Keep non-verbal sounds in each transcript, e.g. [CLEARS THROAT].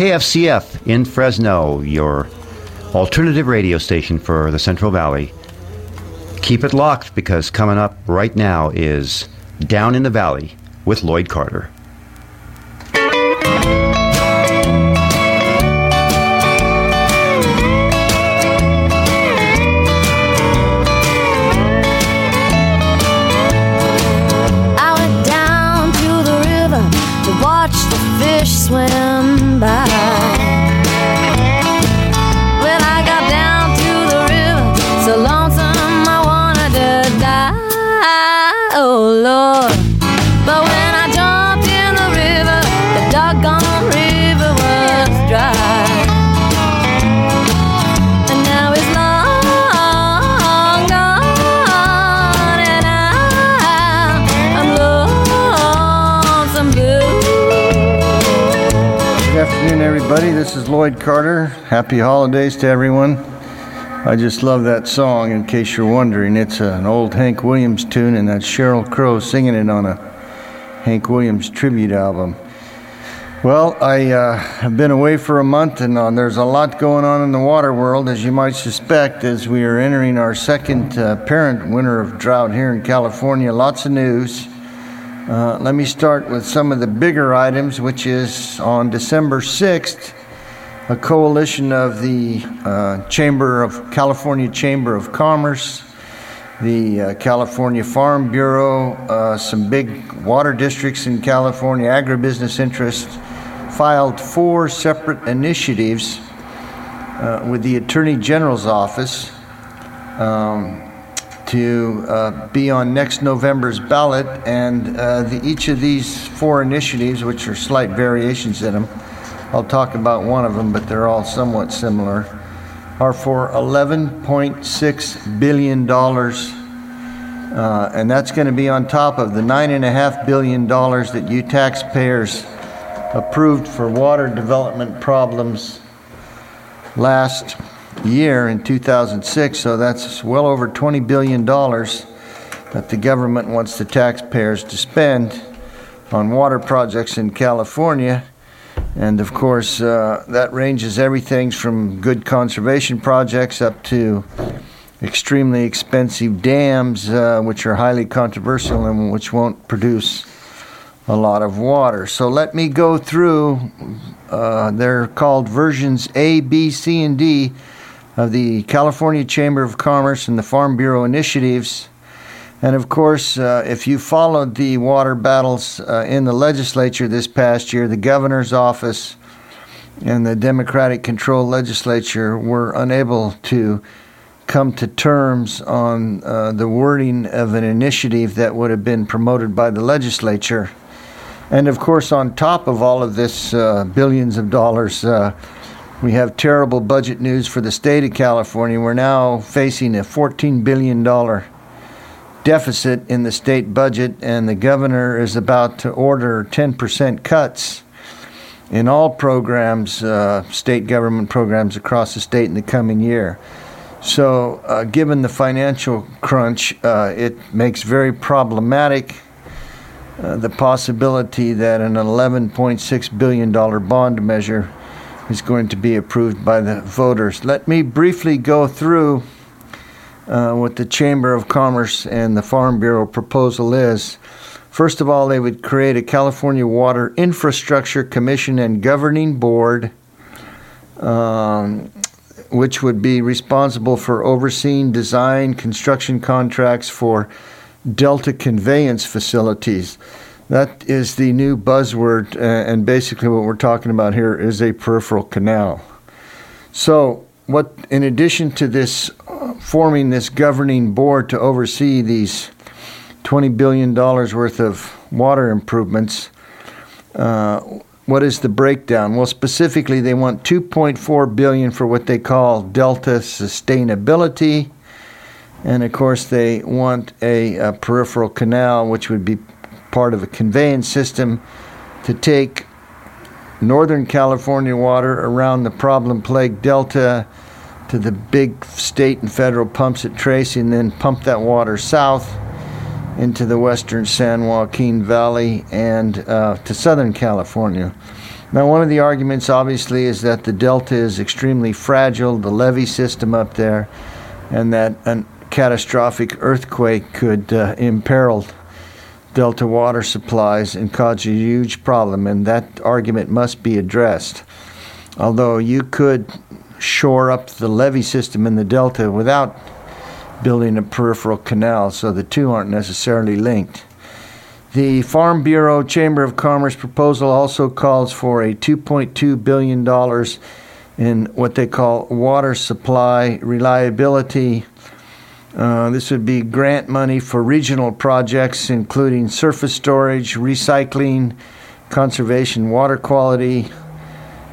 KFCF in Fresno, your alternative radio station for the Central Valley. Keep it locked because coming up right now is Down in the Valley with Lloyd Carter. Afternoon, everybody. This is Lloyd Carter. Happy holidays to everyone. I just love that song, in case you're wondering. It's an old Hank Williams tune, and that's Sheryl Crow singing it on a Hank Williams tribute album. Well, I uh, have been away for a month, and uh, there's a lot going on in the water world, as you might suspect, as we are entering our second uh, parent winter of drought here in California. Lots of news. Uh, let me start with some of the bigger items, which is on December 6th, a coalition of the uh, Chamber of California Chamber of Commerce, the uh, California Farm Bureau, uh, some big water districts in California, agribusiness interests, filed four separate initiatives uh, with the Attorney General's office. Um, to uh, be on next November's ballot. And uh, the, each of these four initiatives, which are slight variations in them, I'll talk about one of them, but they're all somewhat similar, are for $11.6 billion. Uh, and that's going to be on top of the $9.5 billion that you taxpayers approved for water development problems last year in 2006, so that's well over $20 billion that the government wants the taxpayers to spend on water projects in California. And of course, uh, that ranges everything from good conservation projects up to extremely expensive dams, uh, which are highly controversial and which won't produce a lot of water. So let me go through. Uh, they're called versions A, B, C, and D of the California Chamber of Commerce and the Farm Bureau initiatives. And of course, uh, if you followed the water battles uh, in the legislature this past year, the governor's office and the Democratic controlled legislature were unable to come to terms on uh, the wording of an initiative that would have been promoted by the legislature. And of course, on top of all of this, uh, billions of dollars, uh, we have terrible budget news for the state of California. We're now facing a $14 billion deficit in the state budget, and the governor is about to order 10% cuts in all programs, uh, state government programs across the state in the coming year. So, uh, given the financial crunch, uh, it makes very problematic uh, the possibility that an $11.6 billion bond measure is going to be approved by the voters. Let me briefly go through uh, what the Chamber of Commerce and the Farm Bureau proposal is. First of all, they would create a California Water Infrastructure Commission and Governing Board, um, which would be responsible for overseeing design, construction contracts for Delta conveyance facilities. That is the new buzzword, uh, and basically what we're talking about here is a peripheral canal. So, what in addition to this uh, forming this governing board to oversee these 20 billion dollars worth of water improvements, uh, what is the breakdown? Well, specifically, they want 2.4 billion for what they call Delta sustainability, and of course, they want a, a peripheral canal, which would be part of a conveyance system to take Northern California water around the problem plagued delta to the big state and federal pumps at Tracy and then pump that water south into the western San Joaquin Valley and uh, to Southern California. Now, one of the arguments, obviously, is that the delta is extremely fragile, the levee system up there, and that a catastrophic earthquake could uh, imperil delta water supplies and cause a huge problem, and that argument must be addressed. Although you could shore up the levee system in the delta without building a peripheral canal, so the two aren't necessarily linked. The Farm Bureau Chamber of Commerce proposal also calls for a $2.2 billion in what they call water supply reliability. Uh, this would be grant money for regional projects, including surface storage, recycling, conservation, water quality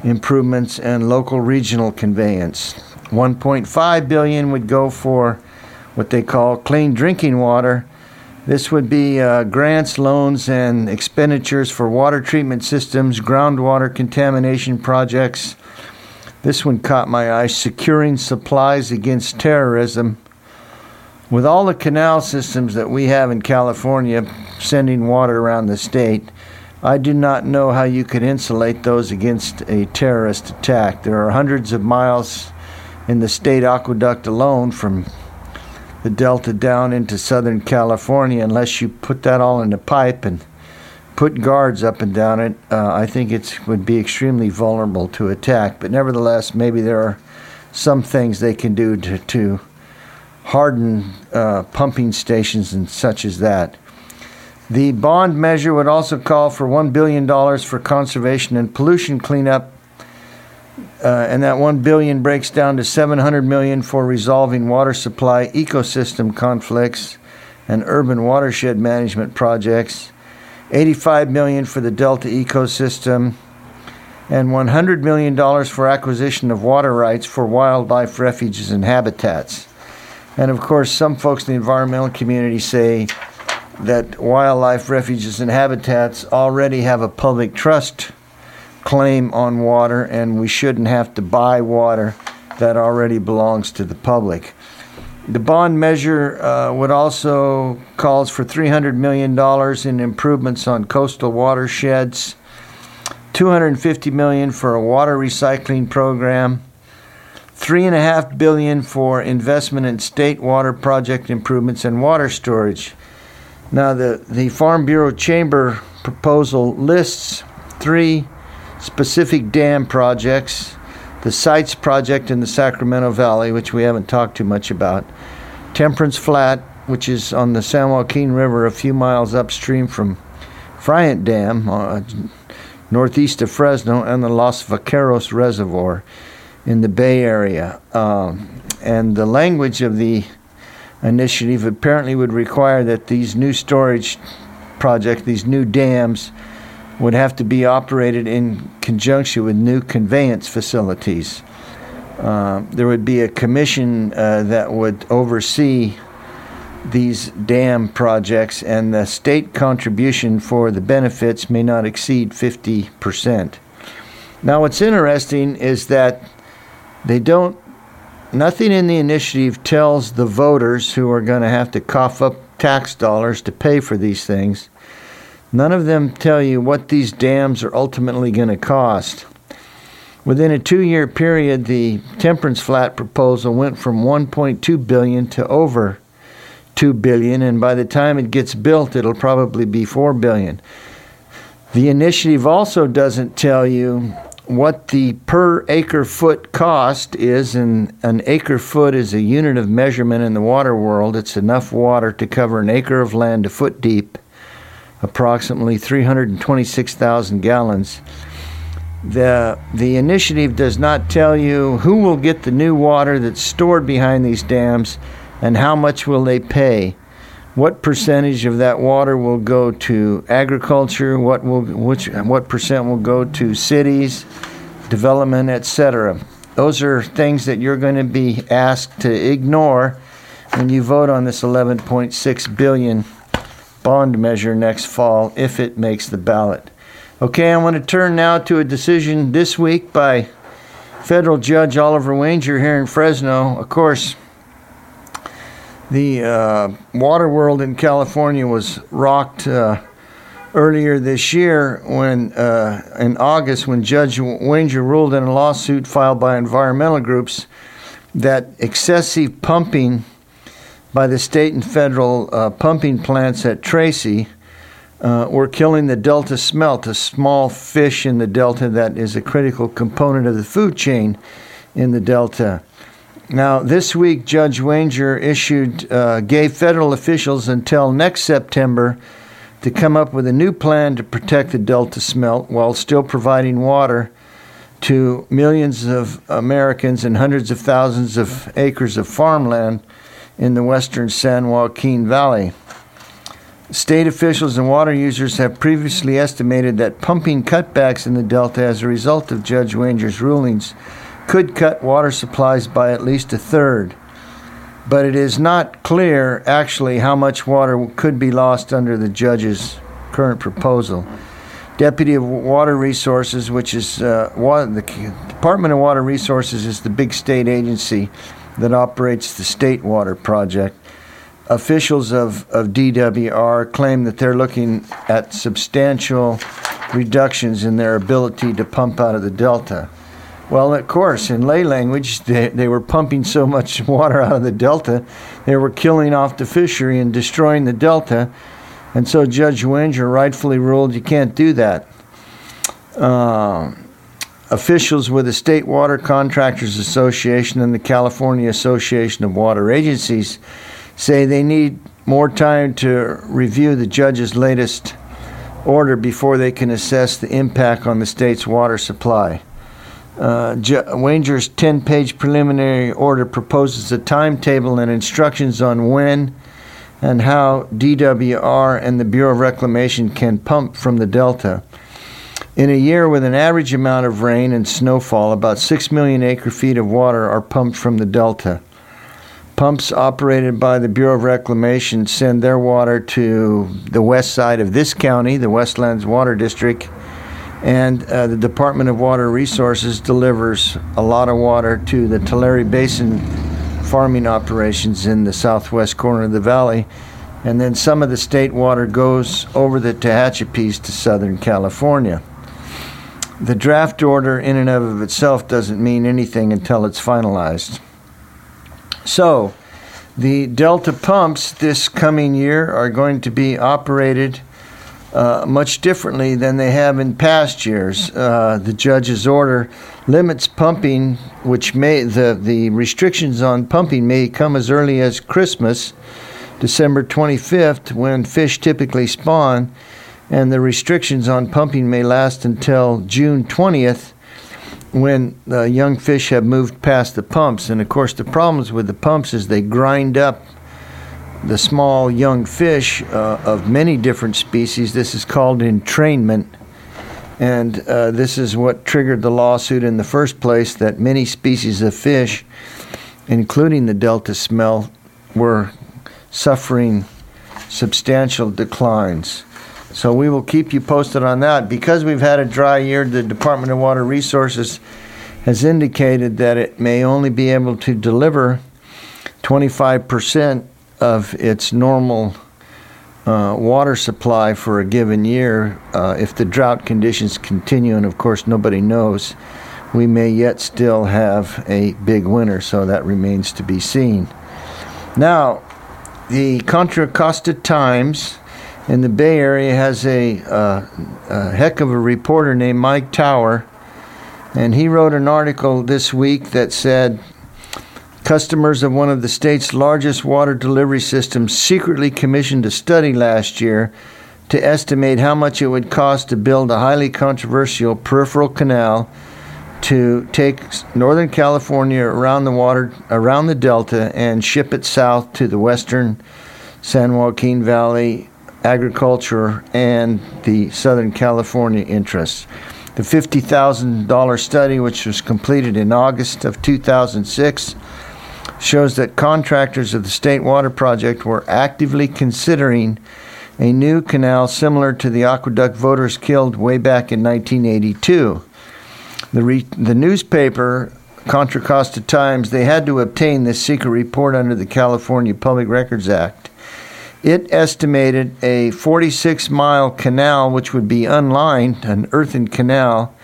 improvements, and local regional conveyance. 1.5 billion would go for what they call clean drinking water this would be uh, grants, loans, and expenditures for water treatment systems, groundwater contamination projects. This one caught my eye securing supplies against terrorism. With all the canal systems that we have in California sending water around the state, I do not know how you could insulate those against a terrorist attack. There are hundreds of miles in the state aqueduct alone from the Delta down into Southern California unless you put that all in a pipe and put guards up and down it. Uh, I think it would be extremely vulnerable to attack. But nevertheless, maybe there are some things they can do to, to harden uh, pumping stations and such as that. The bond measure would also call for $1 billion for conservation and pollution cleanup uh, and that 1 billion breaks down to 700 million for resolving water supply ecosystem conflicts and urban watershed management projects 85 million for the delta ecosystem and 100 million dollars for acquisition of water rights for wildlife refuges and habitats and of course some folks in the environmental community say that wildlife refuges and habitats already have a public trust claim on water, and we shouldn't have to buy water that already belongs to the public. The bond measure uh, would also calls for $300 million in improvements on coastal watersheds, 250 million for a water recycling program, three and a half billion for investment in state water project improvements and water storage. Now, the, the Farm Bureau Chamber proposal lists three specific dam projects, the Sites project in the Sacramento Valley, which we haven't talked too much about, Temperance Flat, which is on the San Joaquin River a few miles upstream from Friant Dam, uh, northeast of Fresno, and the Los Vaqueros Reservoir in the Bay Area. Um, and the language of the initiative apparently would require that these new storage projects, these new dams, would have to be operated in conjunction with new conveyance facilities. Uh, there would be a commission uh, that would oversee these dam projects, and the state contribution for the benefits may not exceed 50%. Now, what's interesting is that they don't, nothing in the initiative tells the voters who are going to have to cough up tax dollars to pay for these things None of them tell you what these dams are ultimately going to cost. Within a two-year period, the Temperance Flat proposal went from 1.2 billion to over 2 billion, and by the time it gets built, it'll probably be 4 billion. The initiative also doesn't tell you what the per acre foot cost is, and an acre foot is a unit of measurement in the water world. It's enough water to cover an acre of land a foot deep approximately 326,000 gallons. The, the initiative does not tell you who will get the new water that's stored behind these dams and how much will they pay. What percentage of that water will go to agriculture? What will which what percent will go to cities, development, etc. Those are things that you're going to be asked to ignore when you vote on this 11.6 billion bond measure next fall if it makes the ballot. Okay, I want to turn now to a decision this week by federal judge Oliver Wanger here in Fresno. Of course, the uh, water world in California was rocked uh, earlier this year, when uh, in August, when Judge Wanger ruled in a lawsuit filed by environmental groups that excessive pumping by the state and federal uh, pumping plants at Tracy uh, were killing the delta smelt, a small fish in the delta that is a critical component of the food chain in the delta. Now, this week, Judge Wanger issued, uh, gave federal officials until next September to come up with a new plan to protect the delta smelt while still providing water to millions of Americans and hundreds of thousands of acres of farmland in the western San Joaquin Valley. State officials and water users have previously estimated that pumping cutbacks in the Delta as a result of Judge Wanger's rulings could cut water supplies by at least a third. But it is not clear actually how much water could be lost under the judge's current proposal. Deputy of Water Resources, which is uh, the Department of Water Resources, is the big state agency that operates the State Water Project. Officials of, of DWR claim that they're looking at substantial reductions in their ability to pump out of the Delta. Well, of course, in lay language, they, they were pumping so much [LAUGHS] water out of the Delta, they were killing off the fishery and destroying the Delta. And so Judge Wanger rightfully ruled you can't do that. Uh, officials with the State Water Contractors Association and the California Association of Water Agencies say they need more time to review the judge's latest order before they can assess the impact on the state's water supply. Uh, Wanger's 10 page preliminary order proposes a timetable and instructions on when and how DWR and the Bureau of Reclamation can pump from the Delta. In a year with an average amount of rain and snowfall, about 6 million acre feet of water are pumped from the Delta. Pumps operated by the Bureau of Reclamation send their water to the west side of this county, the Westlands Water District, and uh, the Department of Water Resources delivers a lot of water to the Tulare Basin farming operations in the southwest corner of the valley. And then some of the state water goes over the Tehachapi's to Southern California. The draft order, in and of itself, doesn't mean anything until it's finalized. So, the Delta pumps this coming year are going to be operated uh, much differently than they have in past years. Uh, the judge's order limits pumping, which may the the restrictions on pumping may come as early as Christmas, December 25th, when fish typically spawn, and the restrictions on pumping may last until June 20th. When the young fish have moved past the pumps, and of course, the problems with the pumps is they grind up the small young fish uh, of many different species. This is called entrainment. And uh, this is what triggered the lawsuit in the first place that many species of fish, including the delta smelt, were suffering substantial declines. So we will keep you posted on that. Because we've had a dry year, the Department of Water Resources has indicated that it may only be able to deliver 25 percent of its normal uh, water supply for a given year, uh, if the drought conditions continue, and of course nobody knows, we may yet still have a big winter, so that remains to be seen. Now, the Contra Costa Times in the Bay Area has a, uh, a heck of a reporter named Mike Taugher, and he wrote an article this week that said Customers of one of the state's largest water delivery systems secretly commissioned a study last year to estimate how much it would cost to build a highly controversial peripheral canal to take Northern California around the water around the delta and ship it south to the western San Joaquin Valley agriculture and the Southern California interests. The $50,000 study, which was completed in August of 2006, shows that contractors of the State Water Project were actively considering a new canal similar to the aqueduct voters killed way back in 1982. The, re- the newspaper, Contra Costa Times, they had to obtain this secret report under the California Public Records Act. it estimated a 46 mile canal, which would be unlined, an earthen canal,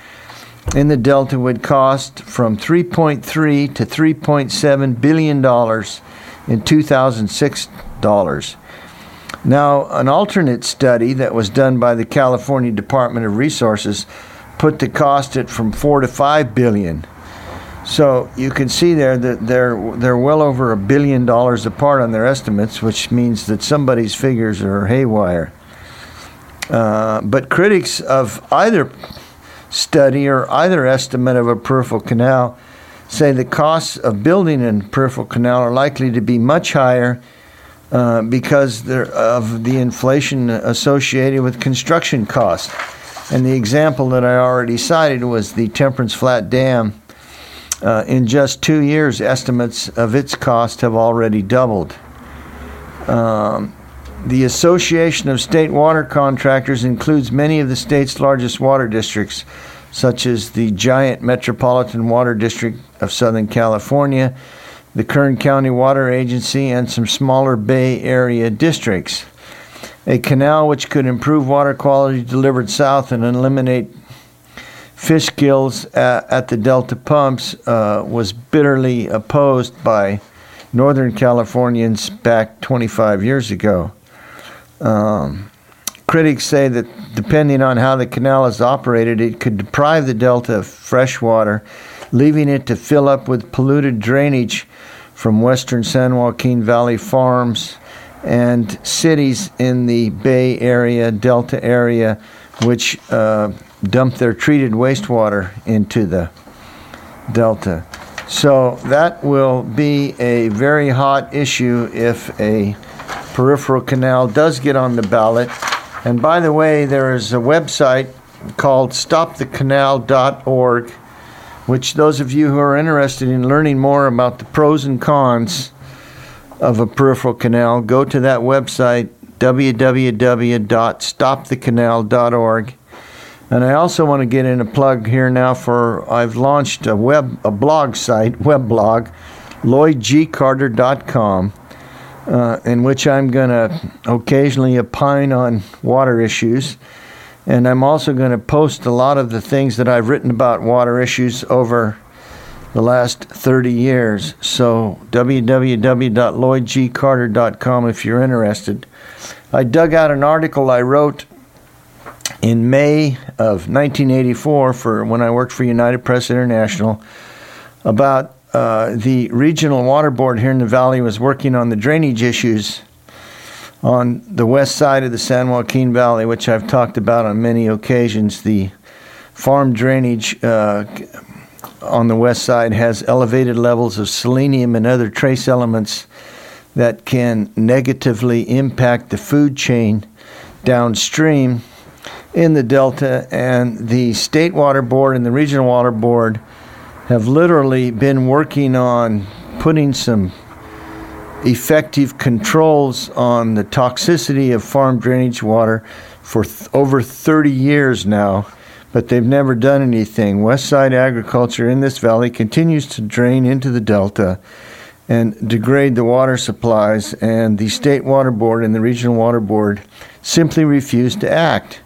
in the Delta would cost from 3.3 to 3.7 billion dollars in 2006 dollars. Now, an alternate study that was done by the California Department of Resources put the cost at from 4 to 5 billion. So you can see there that they're they're well over a billion dollars apart on their estimates, which means that somebody's figures are haywire. Uh, but critics of either study or either estimate of a peripheral canal say the costs of building a peripheral canal are likely to be much higher uh, because of the inflation associated with construction costs. And the example that I already cited was the Temperance Flat Dam uh, in just two years, estimates of its cost have already doubled. Um, the Association of State Water Contractors includes many of the state's largest water districts, such as the giant Metropolitan Water District of Southern California, the Kern County Water Agency, and some smaller Bay Area districts. A canal which could improve water quality delivered south and eliminate fish kills at, at the Delta pumps uh, was bitterly opposed by Northern Californians back 25 years ago. Um, critics say that depending on how the canal is operated, it could deprive the Delta of fresh water, leaving it to fill up with polluted drainage from western San Joaquin Valley farms and cities in the Bay Area, Delta area, which uh, dump their treated wastewater into the delta. So that will be a very hot issue if a peripheral canal does get on the ballot. And by the way, there is a website called stopthecanal.org, which those of you who are interested in learning more about the pros and cons of a peripheral canal, go to that website www.stopthecanal.org and I also want to get in a plug here now for I've launched a web a blog site, web blog, lloydgcarter.com, uh, in which I'm going to occasionally opine on water issues. And I'm also going to post a lot of the things that I've written about water issues over the last 30 years. So, www.lloydgcarter.com if you're interested. I dug out an article I wrote in May of 1984, for when I worked for United Press International, about uh, the regional water board here in the valley was working on the drainage issues on the west side of the San Joaquin Valley, which I've talked about on many occasions. The farm drainage uh, on the west side has elevated levels of selenium and other trace elements that can negatively impact the food chain downstream in the Delta, and the State Water Board and the Regional Water Board have literally been working on putting some effective controls on the toxicity of farm drainage water for th- over 30 years now, but they've never done anything. Westside agriculture in this valley continues to drain into the Delta and degrade the water supplies, and the State Water Board and the Regional Water Board simply refuse to act.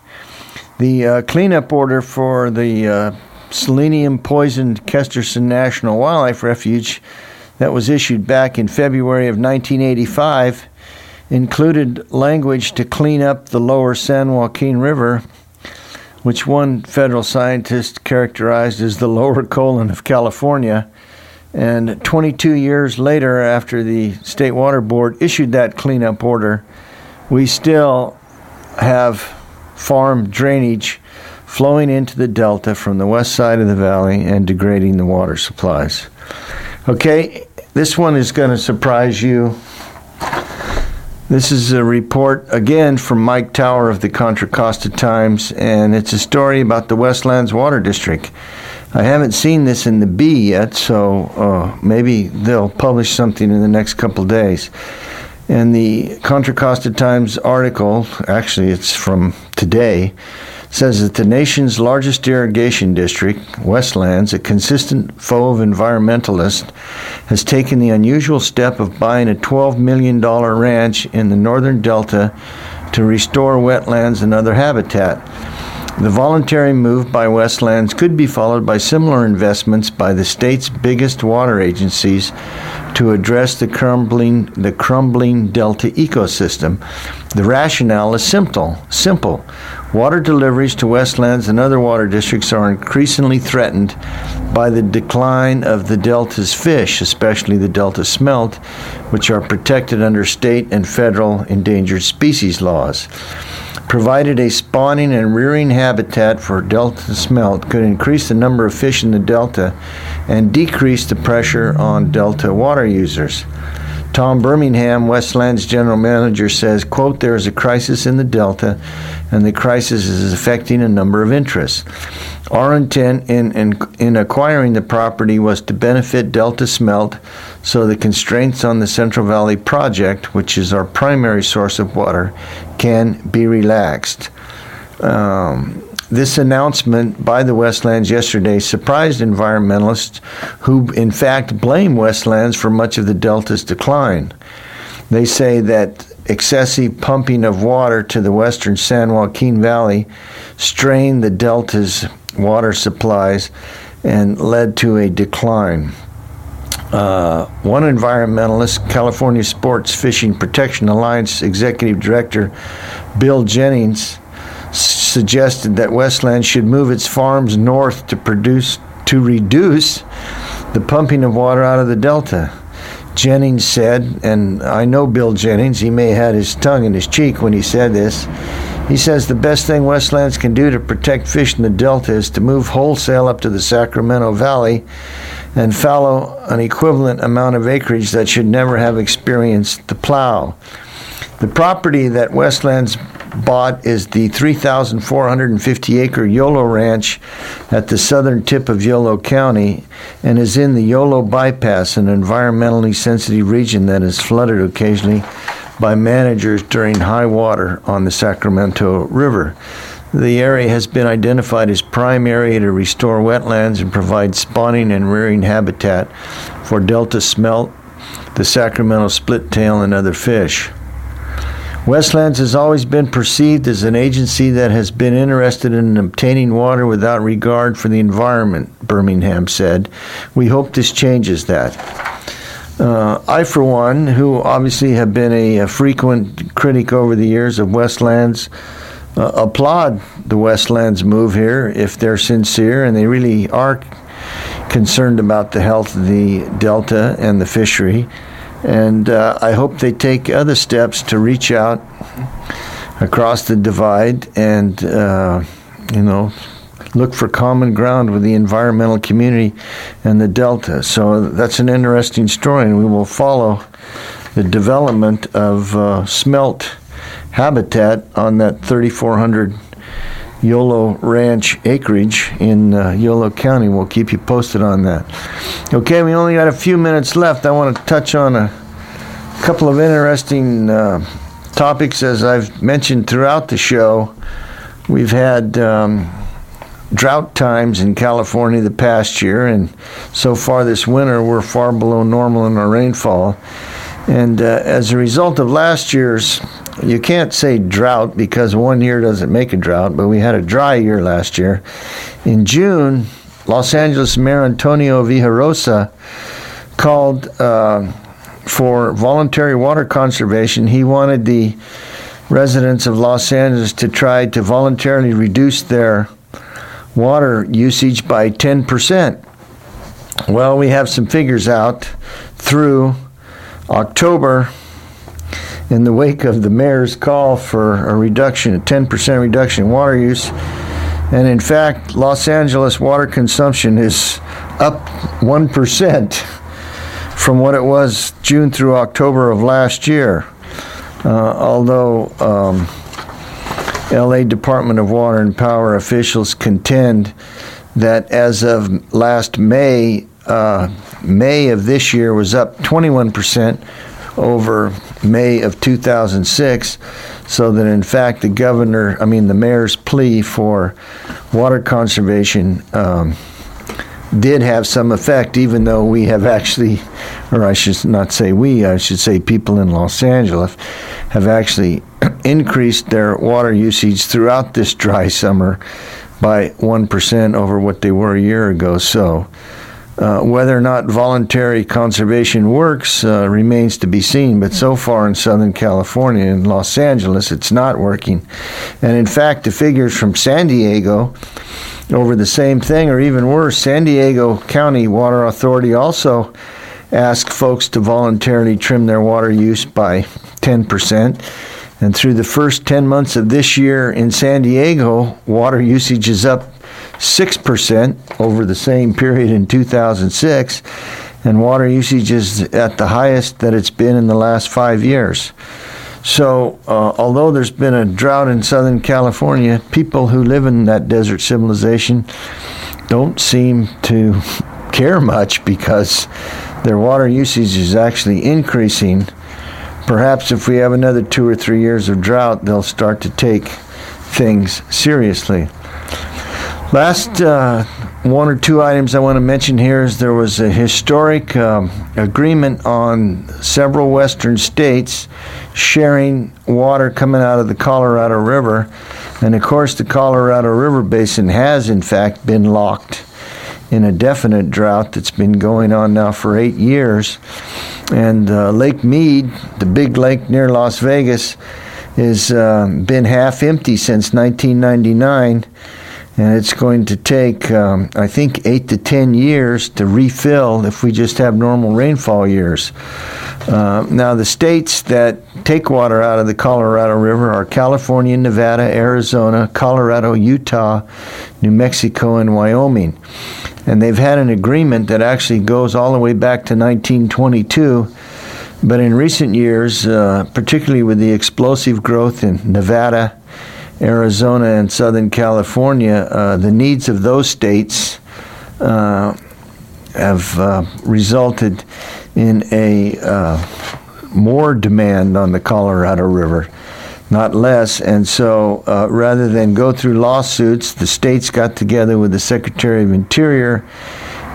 The uh, cleanup order for the uh, selenium poisoned Kesterson National Wildlife Refuge that was issued back in February of 1985 included language to clean up the lower San Joaquin River, which one federal scientist characterized as the lower colon of California. And 22 years later, after the State Water Board issued that cleanup order, we still have farm drainage flowing into the delta from the west side of the valley and degrading the water supplies. Okay, this one is going to surprise you. This is a report again from Mike Taugher of the Contra Costa Times, and it's a story about the Westlands Water District. I haven't seen this in the Bee yet, so uh, maybe they'll publish something in the next couple days. And the Contra Costa Times article, actually, it's from today, says that the nation's largest irrigation district, Westlands, a consistent foe of environmentalists, has taken the unusual step of buying a $12 million ranch in the northern delta to restore wetlands and other habitat. The voluntary move by Westlands could be followed by similar investments by the state's biggest water agencies to address the crumbling the crumbling delta ecosystem. The rationale is simple. Simple. Water deliveries to Westlands and other water districts are increasingly threatened by the decline of the delta's fish, especially the delta smelt, which are protected under state and federal endangered species laws provided a spawning and rearing habitat for delta smelt could increase the number of fish in the delta and decrease the pressure on delta water users. Tom Birmingham, Westlands general manager, says, quote, there is a crisis in the Delta, and the crisis is affecting a number of interests. Our intent in, in, in acquiring the property was to benefit Delta Smelt, so the constraints on the Central Valley project, which is our primary source of water, can be relaxed. Um, this announcement by the Westlands yesterday surprised environmentalists who, in fact, blame Westlands for much of the Delta's decline. They say that excessive pumping of water to the western San Joaquin Valley strained the Delta's water supplies and led to a decline. Uh, one environmentalist, California Sports Fishing Protection Alliance Executive Director Bill Jennings, suggested that Westland should move its farms north to produce to reduce the pumping of water out of the delta. Jennings said, and I know Bill Jennings, he may have had his tongue in his cheek when he said this. He says the best thing Westlands can do to protect fish in the delta is to move wholesale up to the Sacramento Valley and fallow an equivalent amount of acreage that should never have experienced the plow. The property that Westlands bought is the 3,450 acre Yolo Ranch at the southern tip of Yolo County and is in the Yolo Bypass, an environmentally sensitive region that is flooded occasionally by managers during high water on the Sacramento River. The area has been identified as prime area to restore wetlands and provide spawning and rearing habitat for delta smelt, the Sacramento splittail, and other fish. Westlands has always been perceived as an agency that has been interested in obtaining water without regard for the environment, Birmingham said. We hope this changes that. Uh, I, for one, who obviously have been a, a frequent critic over the years of Westlands, uh, applaud the Westlands move here if they're sincere and they really are concerned about the health of the delta and the fishery. And uh, I hope they take other steps to reach out across the divide and, uh, you know, look for common ground with the environmental community and the Delta. So that's an interesting story, and we will follow the development of uh, smelt habitat on that 3,400 Yolo Ranch acreage in uh, Yolo County. We'll keep you posted on that. Okay, we only got a few minutes left. I want to touch on a couple of interesting uh, topics, as I've mentioned throughout the show. We've had um, drought times in California the past year, and so far this winter we're far below normal in our rainfall. And uh, as a result of last year's you can't say drought because one year doesn't make a drought, but we had a dry year last year. In June, Los Angeles Mayor Antonio Villaraigosa called uh, for voluntary water conservation. He wanted the residents of Los Angeles to try to voluntarily reduce their water usage by 10%. Well, we have some figures out through October in the wake of the mayor's call for a reduction, a 10% reduction in water use. And in fact, Los Angeles water consumption is up 1% from what it was June through October of last year. Uh, although um, LA Department of Water and Power officials contend that as of last May, uh, May of this year was up 21% over May of 2006, so that in fact the governor, I mean the mayor's plea for water conservation um, did have some effect, even though we have actually, or I should not say we, I should say people in Los Angeles have actually [CLEARS THROAT] increased their water usage throughout this dry summer by 1% over what they were a year ago. So, uh, whether or not voluntary conservation works uh, remains to be seen, but so far in Southern California and Los Angeles, it's not working. And in fact, the figures from San Diego over the same thing, or even worse, San Diego County Water Authority also asked folks to voluntarily trim their water use by 10%. And through the first 10 months of this year in San Diego, water usage is up 6% over the same period in 2006, and water usage is at the highest that it's been in the last five years. So, uh, although there's been a drought in Southern California, people who live in that desert civilization don't seem to [LAUGHS] care much because their water usage is actually increasing. Perhaps if we have another two or three years of drought, they'll start to take things seriously. Last uh, one or two items I want to mention here is there was a historic um, agreement on several western states sharing water coming out of the Colorado River. And of course, the Colorado River Basin has, in fact, been locked in a definite drought that's been going on now for eight years. And uh, Lake Mead, the big lake near Las Vegas, has uh, been half empty since 1999 and it's going to take, um, I think, eight to ten years to refill if we just have normal rainfall years. Uh, now, the states that take water out of the Colorado River are California, Nevada, Arizona, Colorado, Utah, New Mexico, and Wyoming. And they've had an agreement that actually goes all the way back to 1922. But in recent years, uh, particularly with the explosive growth in Nevada, Arizona and Southern California, uh, the needs of those states uh, have uh, resulted in a uh, more demand on the Colorado River, not less. And so, uh, rather than go through lawsuits, the states got together with the Secretary of Interior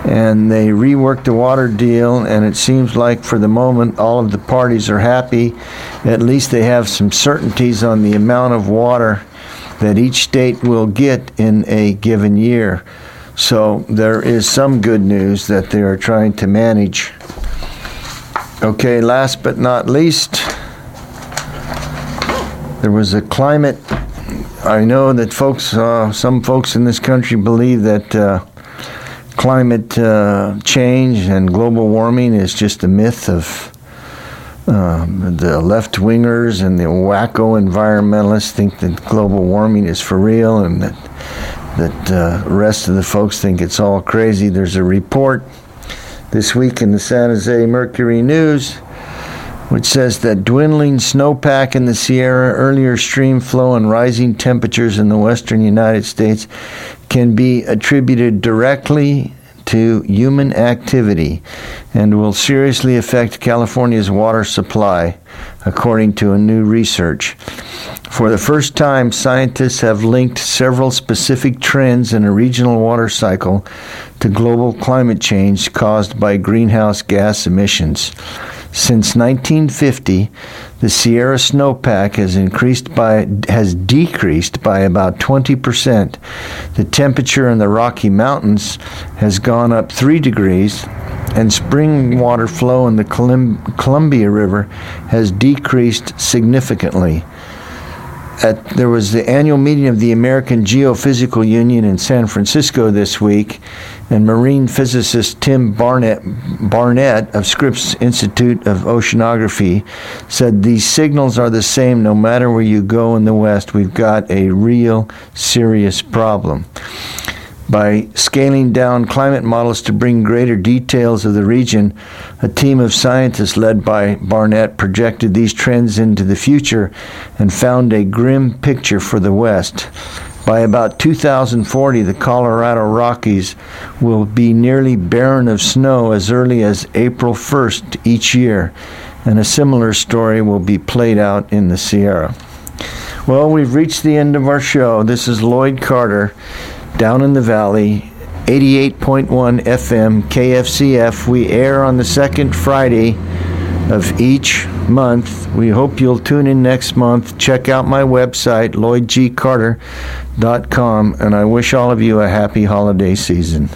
and they reworked the water deal and it seems like for the moment all of the parties are happy at least they have some certainties on the amount of water that each state will get in a given year. So there is some good news that they are trying to manage. Okay, last but not least, there was a climate. I know that folks, uh, some folks in this country believe that uh, climate uh, change and global warming is just a myth of um, the left wingers and the wacko environmentalists think that global warming is for real and that that uh, rest of the folks think it's all crazy. There's a report this week in the San Jose Mercury News which says that dwindling snowpack in the Sierra, earlier stream flow, and rising temperatures in the western United States can be attributed directly to human activity and will seriously affect California's water supply, according to a new research. For the first time, scientists have linked several specific trends in a regional water cycle to global climate change caused by greenhouse gas emissions. Since 1950, the Sierra snowpack has increased by has decreased by about 20%. The temperature in the Rocky Mountains has gone up 3 degrees and spring water flow in the Columbia River has decreased significantly at, there was the annual meeting of the American Geophysical Union in San Francisco this week, and marine physicist Tim Barnett, Barnett of Scripps Institute of Oceanography said these signals are the same no matter where you go in the West. We've got a real serious problem by scaling down climate models to bring greater details of the region, a team of scientists led by Barnett projected these trends into the future and found a grim picture for the West. By about 2040, the Colorado Rockies will be nearly barren of snow as early as April 1st each year, and a similar story will be played out in the Sierra. Well, we've reached the end of our show. This is Lloyd Carter down in the valley, 88.1 FM KFCF. We air on the second Friday of each month. We hope you'll tune in next month. Check out my website, lloydgcarter.com, and I wish all of you a happy holiday season.